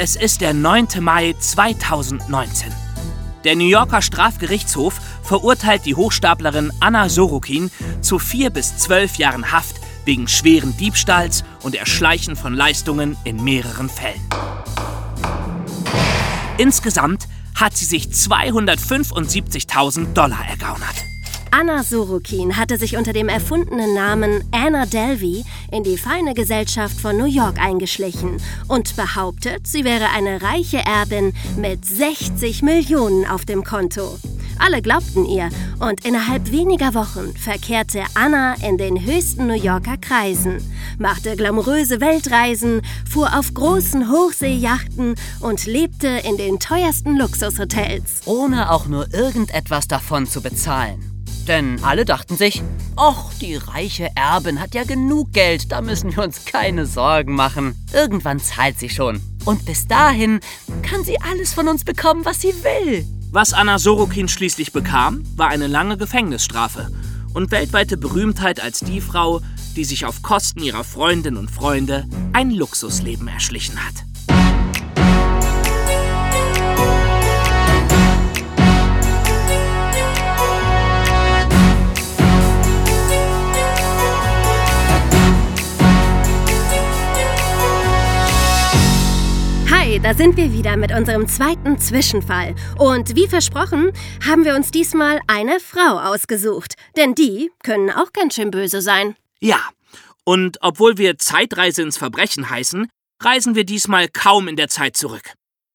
Es ist der 9. Mai 2019. Der New Yorker Strafgerichtshof verurteilt die Hochstaplerin Anna Sorokin zu vier bis zwölf Jahren Haft wegen schweren Diebstahls und Erschleichen von Leistungen in mehreren Fällen. Insgesamt hat sie sich 275.000 Dollar ergaunert. Anna Sorokin hatte sich unter dem erfundenen Namen Anna Delvey in die feine Gesellschaft von New York eingeschlichen und behauptet, sie wäre eine reiche Erbin mit 60 Millionen auf dem Konto. Alle glaubten ihr und innerhalb weniger Wochen verkehrte Anna in den höchsten New Yorker Kreisen, machte glamouröse Weltreisen, fuhr auf großen Hochseejachten und lebte in den teuersten Luxushotels. Ohne auch nur irgendetwas davon zu bezahlen. Denn alle dachten sich, ach, die reiche Erbin hat ja genug Geld, da müssen wir uns keine Sorgen machen. Irgendwann zahlt sie schon. Und bis dahin kann sie alles von uns bekommen, was sie will. Was Anna Sorokin schließlich bekam, war eine lange Gefängnisstrafe und weltweite Berühmtheit als die Frau, die sich auf Kosten ihrer Freundinnen und Freunde ein Luxusleben erschlichen hat. Da sind wir wieder mit unserem zweiten Zwischenfall. Und wie versprochen, haben wir uns diesmal eine Frau ausgesucht. Denn die können auch ganz schön böse sein. Ja, und obwohl wir Zeitreise ins Verbrechen heißen, reisen wir diesmal kaum in der Zeit zurück.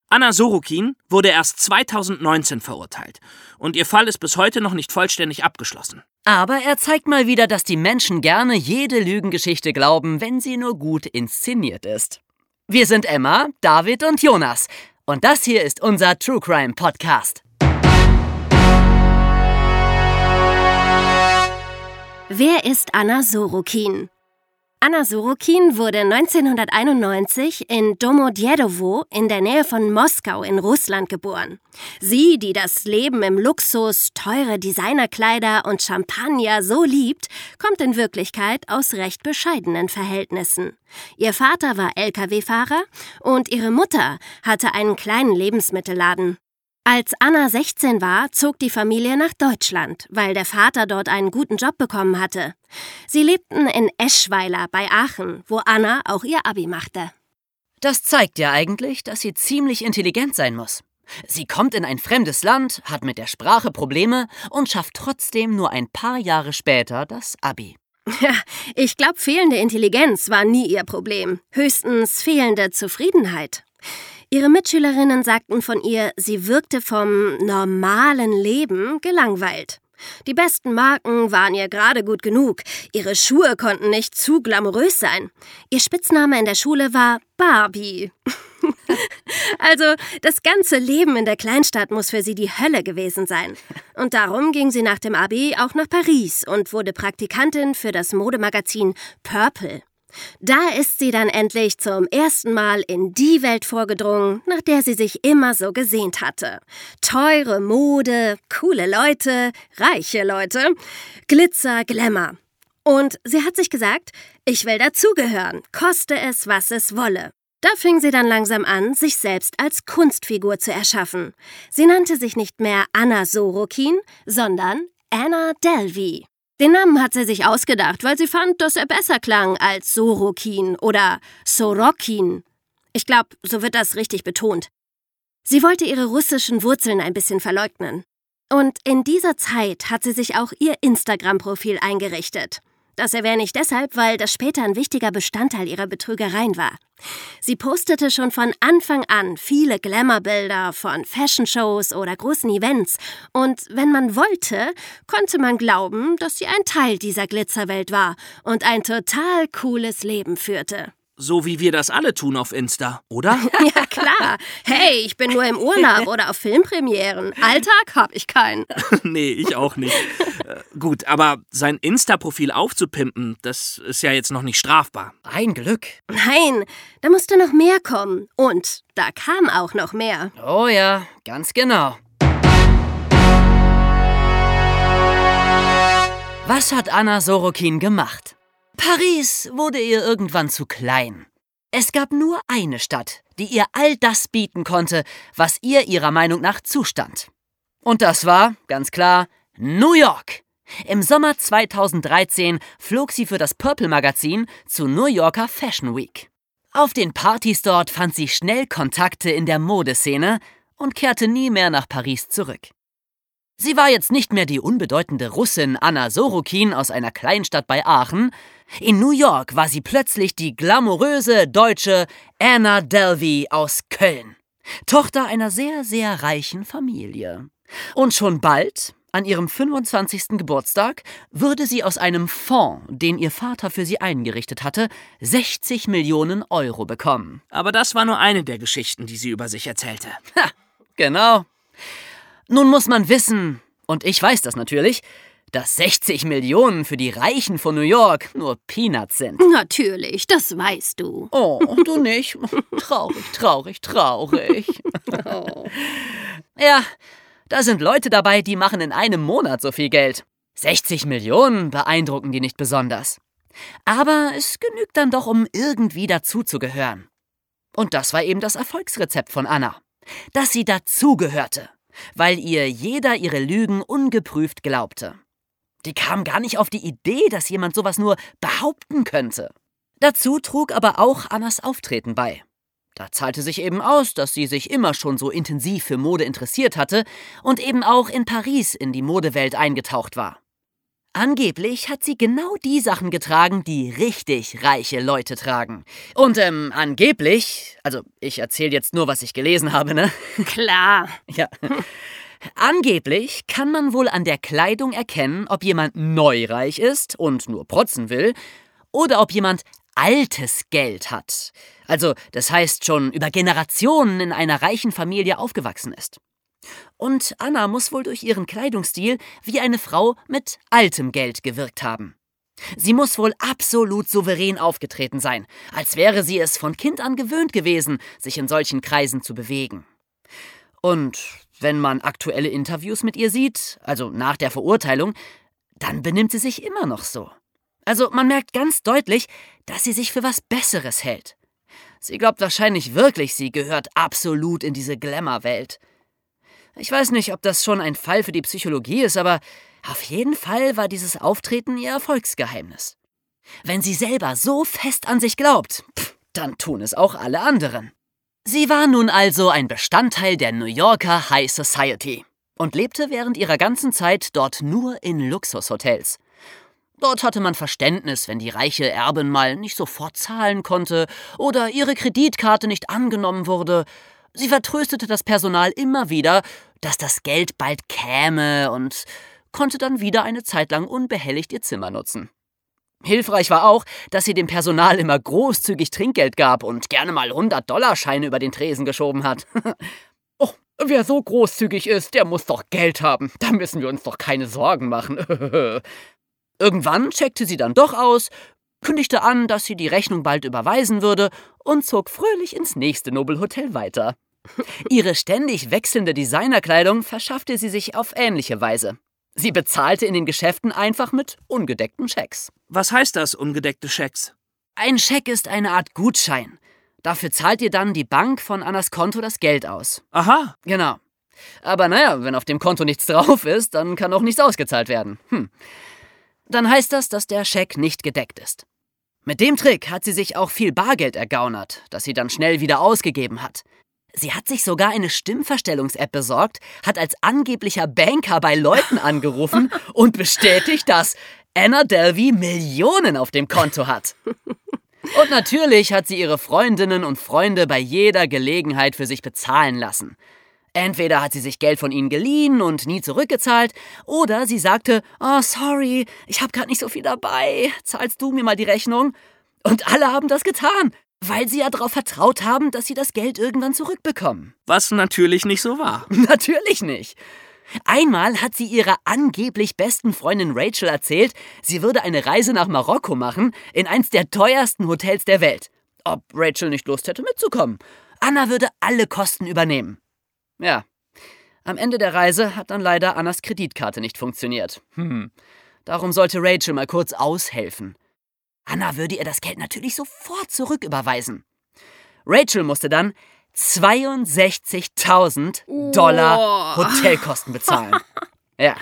Anna Sorokin wurde erst 2019 verurteilt und ihr Fall ist bis heute noch nicht vollständig abgeschlossen. Aber er zeigt mal wieder, dass die Menschen gerne jede Lügengeschichte glauben, wenn sie nur gut inszeniert ist. Wir sind Emma, David und Jonas. Und das hier ist unser True Crime Podcast. Wer ist Anna Sorokin? Anna Sorokin wurde 1991 in Domodjedowo in der Nähe von Moskau in Russland geboren. Sie, die das Leben im Luxus, teure Designerkleider und Champagner so liebt, kommt in Wirklichkeit aus recht bescheidenen Verhältnissen. Ihr Vater war Lkw-Fahrer und ihre Mutter hatte einen kleinen Lebensmittelladen. Als Anna 16 war, zog die Familie nach Deutschland, weil der Vater dort einen guten Job bekommen hatte. Sie lebten in Eschweiler bei Aachen, wo Anna auch ihr Abi machte. Das zeigt ja eigentlich, dass sie ziemlich intelligent sein muss. Sie kommt in ein fremdes Land, hat mit der Sprache Probleme und schafft trotzdem nur ein paar Jahre später das Abi. Ja, ich glaube, fehlende Intelligenz war nie ihr Problem, höchstens fehlende Zufriedenheit. Ihre Mitschülerinnen sagten von ihr, sie wirkte vom normalen Leben gelangweilt. Die besten Marken waren ihr gerade gut genug. Ihre Schuhe konnten nicht zu glamourös sein. Ihr Spitzname in der Schule war Barbie. also, das ganze Leben in der Kleinstadt muss für sie die Hölle gewesen sein. Und darum ging sie nach dem Abi auch nach Paris und wurde Praktikantin für das Modemagazin Purple. Da ist sie dann endlich zum ersten Mal in die Welt vorgedrungen, nach der sie sich immer so gesehnt hatte. Teure Mode, coole Leute, reiche Leute, Glitzer, Glamour. Und sie hat sich gesagt, ich will dazugehören, koste es, was es wolle. Da fing sie dann langsam an, sich selbst als Kunstfigur zu erschaffen. Sie nannte sich nicht mehr Anna Sorokin, sondern Anna Delvey. Den Namen hat sie sich ausgedacht, weil sie fand, dass er besser klang als Sorokin oder Sorokin. Ich glaube, so wird das richtig betont. Sie wollte ihre russischen Wurzeln ein bisschen verleugnen. Und in dieser Zeit hat sie sich auch ihr Instagram-Profil eingerichtet. Das erwähne ich deshalb, weil das später ein wichtiger Bestandteil ihrer Betrügereien war. Sie postete schon von Anfang an viele Glamour-Bilder von Fashion-Shows oder großen Events und wenn man wollte, konnte man glauben, dass sie ein Teil dieser Glitzerwelt war und ein total cooles Leben führte. So wie wir das alle tun auf Insta, oder? ja, klar. Hey, ich bin nur im Urlaub oder auf Filmpremieren. Alltag hab ich keinen. nee, ich auch nicht. Äh, gut, aber sein Insta-Profil aufzupimpen, das ist ja jetzt noch nicht strafbar. Ein Glück. Nein, da musste noch mehr kommen. Und da kam auch noch mehr. Oh ja, ganz genau. Was hat Anna Sorokin gemacht? Paris wurde ihr irgendwann zu klein. Es gab nur eine Stadt, die ihr all das bieten konnte, was ihr ihrer Meinung nach zustand. Und das war, ganz klar, New York. Im Sommer 2013 flog sie für das Purple Magazin zu New Yorker Fashion Week. Auf den Partys dort fand sie schnell Kontakte in der Modeszene und kehrte nie mehr nach Paris zurück. Sie war jetzt nicht mehr die unbedeutende Russin Anna Sorokin aus einer Kleinstadt bei Aachen. In New York war sie plötzlich die glamouröse deutsche Anna Delvey aus Köln, Tochter einer sehr, sehr reichen Familie. Und schon bald, an ihrem 25. Geburtstag, würde sie aus einem Fonds, den ihr Vater für sie eingerichtet hatte, 60 Millionen Euro bekommen. Aber das war nur eine der Geschichten, die sie über sich erzählte. Ha, genau. Nun muss man wissen, und ich weiß das natürlich, dass 60 Millionen für die Reichen von New York nur Peanuts sind. Natürlich, das weißt du. Oh, du nicht? Traurig, traurig, traurig. Oh. Ja, da sind Leute dabei, die machen in einem Monat so viel Geld. 60 Millionen beeindrucken die nicht besonders. Aber es genügt dann doch, um irgendwie dazuzugehören. Und das war eben das Erfolgsrezept von Anna. Dass sie dazugehörte, weil ihr jeder ihre Lügen ungeprüft glaubte. Die kam gar nicht auf die Idee, dass jemand sowas nur behaupten könnte. Dazu trug aber auch Annas Auftreten bei. Da zahlte sich eben aus, dass sie sich immer schon so intensiv für Mode interessiert hatte und eben auch in Paris in die Modewelt eingetaucht war. Angeblich hat sie genau die Sachen getragen, die richtig reiche Leute tragen. Und ähm, angeblich, also ich erzähle jetzt nur, was ich gelesen habe, ne? Klar. Ja. Angeblich kann man wohl an der Kleidung erkennen, ob jemand neureich ist und nur protzen will, oder ob jemand altes Geld hat. Also, das heißt schon über Generationen in einer reichen Familie aufgewachsen ist. Und Anna muss wohl durch ihren Kleidungsstil wie eine Frau mit altem Geld gewirkt haben. Sie muss wohl absolut souverän aufgetreten sein, als wäre sie es von Kind an gewöhnt gewesen, sich in solchen Kreisen zu bewegen. Und wenn man aktuelle Interviews mit ihr sieht, also nach der Verurteilung, dann benimmt sie sich immer noch so. Also man merkt ganz deutlich, dass sie sich für was Besseres hält. Sie glaubt wahrscheinlich wirklich, sie gehört absolut in diese Glamour-Welt. Ich weiß nicht, ob das schon ein Fall für die Psychologie ist, aber auf jeden Fall war dieses Auftreten ihr Erfolgsgeheimnis. Wenn sie selber so fest an sich glaubt, pff, dann tun es auch alle anderen. Sie war nun also ein Bestandteil der New Yorker High Society und lebte während ihrer ganzen Zeit dort nur in Luxushotels. Dort hatte man Verständnis, wenn die reiche Erbin mal nicht sofort zahlen konnte oder ihre Kreditkarte nicht angenommen wurde. Sie vertröstete das Personal immer wieder, dass das Geld bald käme und konnte dann wieder eine Zeit lang unbehelligt ihr Zimmer nutzen. Hilfreich war auch, dass sie dem Personal immer großzügig Trinkgeld gab und gerne mal 100-Dollar-Scheine über den Tresen geschoben hat. oh, wer so großzügig ist, der muss doch Geld haben. Da müssen wir uns doch keine Sorgen machen. Irgendwann checkte sie dann doch aus, kündigte an, dass sie die Rechnung bald überweisen würde und zog fröhlich ins nächste Nobelhotel weiter. Ihre ständig wechselnde Designerkleidung verschaffte sie sich auf ähnliche Weise. Sie bezahlte in den Geschäften einfach mit ungedeckten Schecks. Was heißt das, ungedeckte Schecks? Ein Scheck ist eine Art Gutschein. Dafür zahlt ihr dann die Bank von Annas Konto das Geld aus. Aha. Genau. Aber naja, wenn auf dem Konto nichts drauf ist, dann kann auch nichts ausgezahlt werden. Hm. Dann heißt das, dass der Scheck nicht gedeckt ist. Mit dem Trick hat sie sich auch viel Bargeld ergaunert, das sie dann schnell wieder ausgegeben hat. Sie hat sich sogar eine Stimmverstellungs-App besorgt, hat als angeblicher Banker bei Leuten angerufen und bestätigt, dass Anna Delvey Millionen auf dem Konto hat. Und natürlich hat sie ihre Freundinnen und Freunde bei jeder Gelegenheit für sich bezahlen lassen. Entweder hat sie sich Geld von ihnen geliehen und nie zurückgezahlt, oder sie sagte, oh sorry, ich habe gerade nicht so viel dabei, zahlst du mir mal die Rechnung? Und alle haben das getan. Weil sie ja darauf vertraut haben, dass sie das Geld irgendwann zurückbekommen. Was natürlich nicht so war. Natürlich nicht. Einmal hat sie ihrer angeblich besten Freundin Rachel erzählt, sie würde eine Reise nach Marokko machen, in eins der teuersten Hotels der Welt. Ob Rachel nicht Lust hätte mitzukommen. Anna würde alle Kosten übernehmen. Ja. Am Ende der Reise hat dann leider Annas Kreditkarte nicht funktioniert. Hm. Darum sollte Rachel mal kurz aushelfen. Anna würde ihr das Geld natürlich sofort zurücküberweisen. Rachel musste dann 62.000 Dollar Hotelkosten bezahlen. Ja,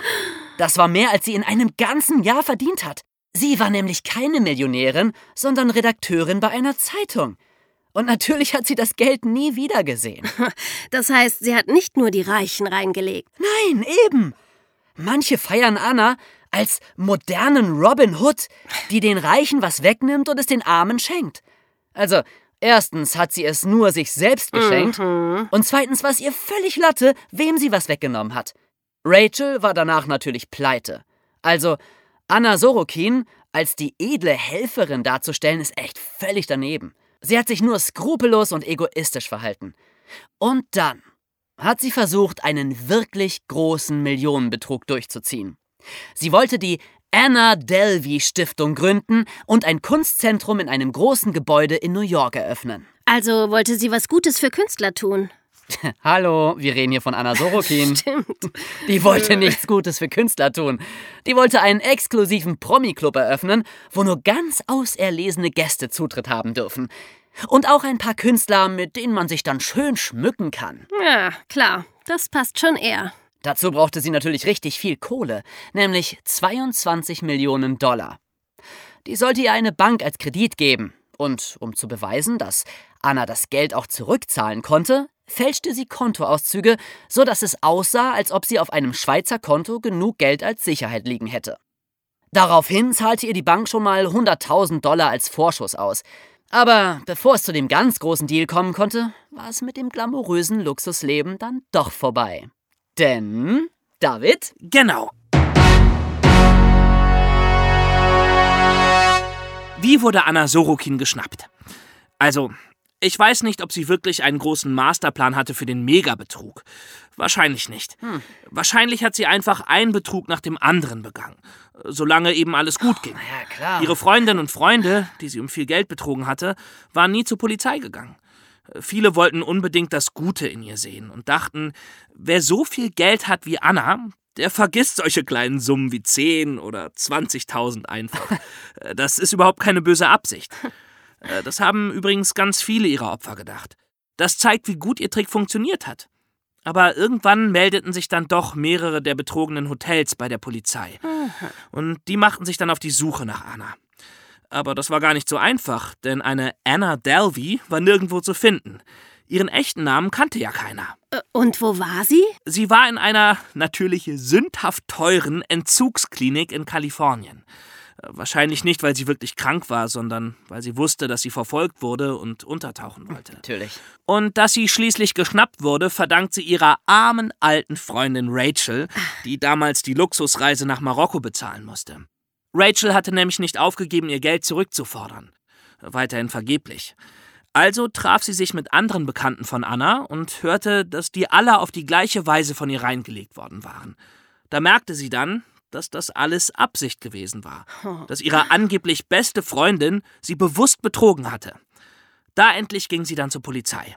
das war mehr, als sie in einem ganzen Jahr verdient hat. Sie war nämlich keine Millionärin, sondern Redakteurin bei einer Zeitung. Und natürlich hat sie das Geld nie wieder gesehen. Das heißt, sie hat nicht nur die Reichen reingelegt. Nein, eben. Manche feiern Anna als modernen Robin Hood, die den Reichen was wegnimmt und es den Armen schenkt. Also, erstens hat sie es nur sich selbst geschenkt und zweitens war es ihr völlig Latte, wem sie was weggenommen hat. Rachel war danach natürlich pleite. Also, Anna Sorokin als die edle Helferin darzustellen, ist echt völlig daneben. Sie hat sich nur skrupellos und egoistisch verhalten. Und dann hat sie versucht, einen wirklich großen Millionenbetrug durchzuziehen. Sie wollte die Anna Delvey Stiftung gründen und ein Kunstzentrum in einem großen Gebäude in New York eröffnen. Also wollte sie was Gutes für Künstler tun. Hallo, wir reden hier von Anna Sorokin. Stimmt. Die wollte nichts Gutes für Künstler tun. Die wollte einen exklusiven Promi-Club eröffnen, wo nur ganz auserlesene Gäste Zutritt haben dürfen. Und auch ein paar Künstler, mit denen man sich dann schön schmücken kann. Ja, klar. Das passt schon eher. Dazu brauchte sie natürlich richtig viel Kohle, nämlich 22 Millionen Dollar. Die sollte ihr eine Bank als Kredit geben. Und um zu beweisen, dass Anna das Geld auch zurückzahlen konnte, fälschte sie Kontoauszüge, so dass es aussah, als ob sie auf einem Schweizer Konto genug Geld als Sicherheit liegen hätte. Daraufhin zahlte ihr die Bank schon mal 100.000 Dollar als Vorschuss aus. Aber bevor es zu dem ganz großen Deal kommen konnte, war es mit dem glamourösen Luxusleben dann doch vorbei. Denn, David, Genau. Wie wurde Anna Sorokin geschnappt? Also, ich weiß nicht, ob sie wirklich einen großen Masterplan hatte für den Megabetrug. Wahrscheinlich nicht. Wahrscheinlich hat sie einfach einen Betrug nach dem anderen begangen. Solange eben alles gut ging. ja klar. Ihre Freundinnen und Freunde, die sie um viel Geld betrogen hatte, waren nie zur Polizei gegangen. Viele wollten unbedingt das Gute in ihr sehen und dachten, wer so viel Geld hat wie Anna, der vergisst solche kleinen Summen wie 10 oder 20.000 einfach. Das ist überhaupt keine böse Absicht. Äh, Das haben übrigens ganz viele ihrer Opfer gedacht. Das zeigt, wie gut ihr Trick funktioniert hat. Aber irgendwann meldeten sich dann doch mehrere der betrogenen Hotels bei der Polizei. Und die machten sich dann auf die Suche nach Anna. Aber das war gar nicht so einfach, denn eine Anna Delvey war nirgendwo zu finden. Ihren echten Namen kannte ja keiner. Äh, Und wo war sie? Sie war in einer natürlich sündhaft teuren Entzugsklinik in Kalifornien. Wahrscheinlich nicht, weil sie wirklich krank war, sondern weil sie wusste, dass sie verfolgt wurde und untertauchen wollte. Natürlich. Und dass sie schließlich geschnappt wurde, verdankt sie ihrer armen alten Freundin Rachel, die damals die Luxusreise nach Marokko bezahlen musste. Rachel hatte nämlich nicht aufgegeben, ihr Geld zurückzufordern. Weiterhin vergeblich. Also traf sie sich mit anderen Bekannten von Anna und hörte, dass die alle auf die gleiche Weise von ihr reingelegt worden waren. Da merkte sie dann, dass das alles Absicht gewesen war, dass ihre angeblich beste Freundin sie bewusst betrogen hatte. Da endlich ging sie dann zur Polizei.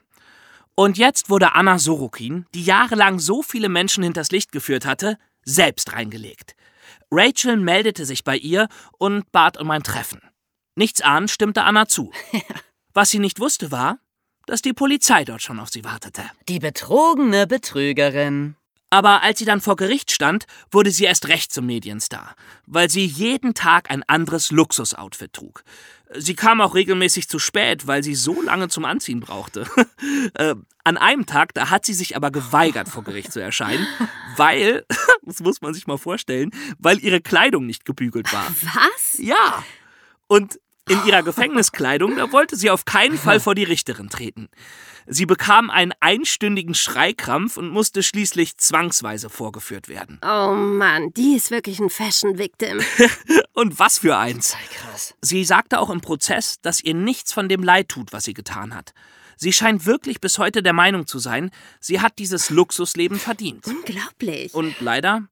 Und jetzt wurde Anna Sorokin, die jahrelang so viele Menschen hinters Licht geführt hatte, selbst reingelegt. Rachel meldete sich bei ihr und bat um ein Treffen. Nichts ahnend stimmte Anna zu. Was sie nicht wusste war, dass die Polizei dort schon auf sie wartete. Die betrogene Betrügerin. Aber als sie dann vor Gericht stand, wurde sie erst recht zum Medienstar, weil sie jeden Tag ein anderes Luxusoutfit trug. Sie kam auch regelmäßig zu spät, weil sie so lange zum Anziehen brauchte. äh, an einem Tag, da hat sie sich aber geweigert, vor Gericht zu erscheinen, weil, das muss man sich mal vorstellen, weil ihre Kleidung nicht gebügelt war. Was? Ja. Und in ihrer Gefängniskleidung, da wollte sie auf keinen Fall vor die Richterin treten. Sie bekam einen einstündigen Schreikrampf und musste schließlich zwangsweise vorgeführt werden. Oh Mann, die ist wirklich ein Fashion-Victim. Und was für eins. Krass. Sie sagte auch im Prozess, dass ihr nichts von dem leid tut, was sie getan hat. Sie scheint wirklich bis heute der Meinung zu sein, sie hat dieses Luxusleben verdient. Unglaublich. Und leider,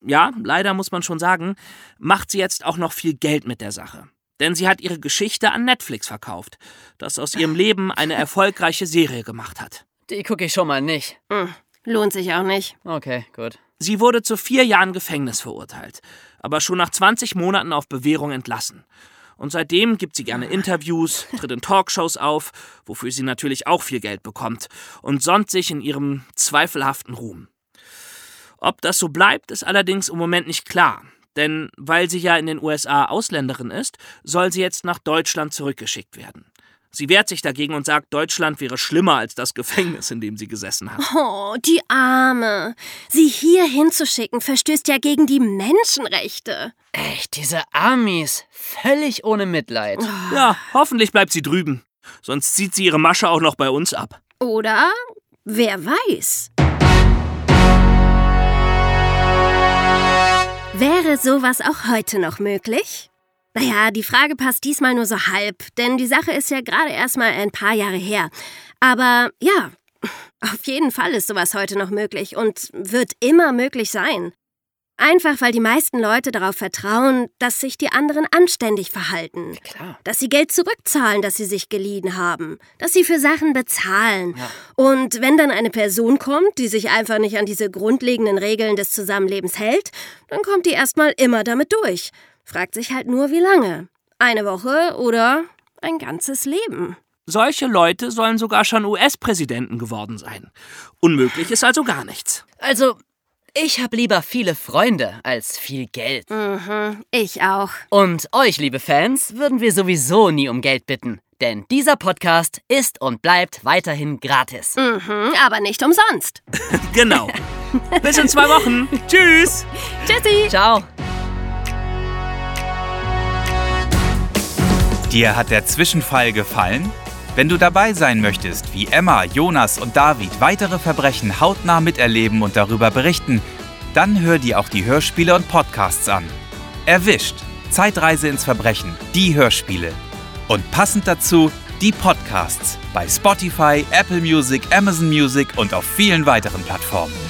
ja, leider muss man schon sagen, macht sie jetzt auch noch viel Geld mit der Sache. Denn sie hat ihre Geschichte an Netflix verkauft, das aus ihrem Leben eine erfolgreiche Serie gemacht hat. Die gucke ich schon mal nicht. Hm, lohnt sich auch nicht. Okay, gut. Sie wurde zu vier Jahren Gefängnis verurteilt, aber schon nach 20 Monaten auf Bewährung entlassen. Und seitdem gibt sie gerne Interviews, tritt in Talkshows auf, wofür sie natürlich auch viel Geld bekommt, und sonnt sich in ihrem zweifelhaften Ruhm. Ob das so bleibt, ist allerdings im Moment nicht klar. Denn weil sie ja in den USA Ausländerin ist, soll sie jetzt nach Deutschland zurückgeschickt werden. Sie wehrt sich dagegen und sagt, Deutschland wäre schlimmer als das Gefängnis, in dem sie gesessen hat. Oh, die Arme. Sie hier hinzuschicken, verstößt ja gegen die Menschenrechte. Echt, diese Amis. Völlig ohne Mitleid. Ja, hoffentlich bleibt sie drüben. Sonst zieht sie ihre Masche auch noch bei uns ab. Oder? Wer weiß? Wäre sowas auch heute noch möglich? Naja, die Frage passt diesmal nur so halb, denn die Sache ist ja gerade erst mal ein paar Jahre her. Aber ja, auf jeden Fall ist sowas heute noch möglich und wird immer möglich sein. Einfach weil die meisten Leute darauf vertrauen, dass sich die anderen anständig verhalten. Klar. Dass sie Geld zurückzahlen, das sie sich geliehen haben. Dass sie für Sachen bezahlen. Ja. Und wenn dann eine Person kommt, die sich einfach nicht an diese grundlegenden Regeln des Zusammenlebens hält, dann kommt die erstmal immer damit durch. Fragt sich halt nur, wie lange. Eine Woche oder ein ganzes Leben. Solche Leute sollen sogar schon US-Präsidenten geworden sein. Unmöglich ist also gar nichts. Also, ich habe lieber viele Freunde als viel Geld. Mhm, ich auch. Und euch, liebe Fans, würden wir sowieso nie um Geld bitten. Denn dieser Podcast ist und bleibt weiterhin gratis. Mhm, aber nicht umsonst. Genau. Bis in zwei Wochen. Tschüss. Tschüssi. Ciao. Dir hat der Zwischenfall gefallen? Wenn du dabei sein möchtest, wie Emma, Jonas und David weitere Verbrechen hautnah miterleben und darüber berichten, dann hör dir auch die Hörspiele und Podcasts an. Erwischt! Zeitreise ins Verbrechen, die Hörspiele. Und passend dazu die Podcasts bei Spotify, Apple Music, Amazon Music und auf vielen weiteren Plattformen.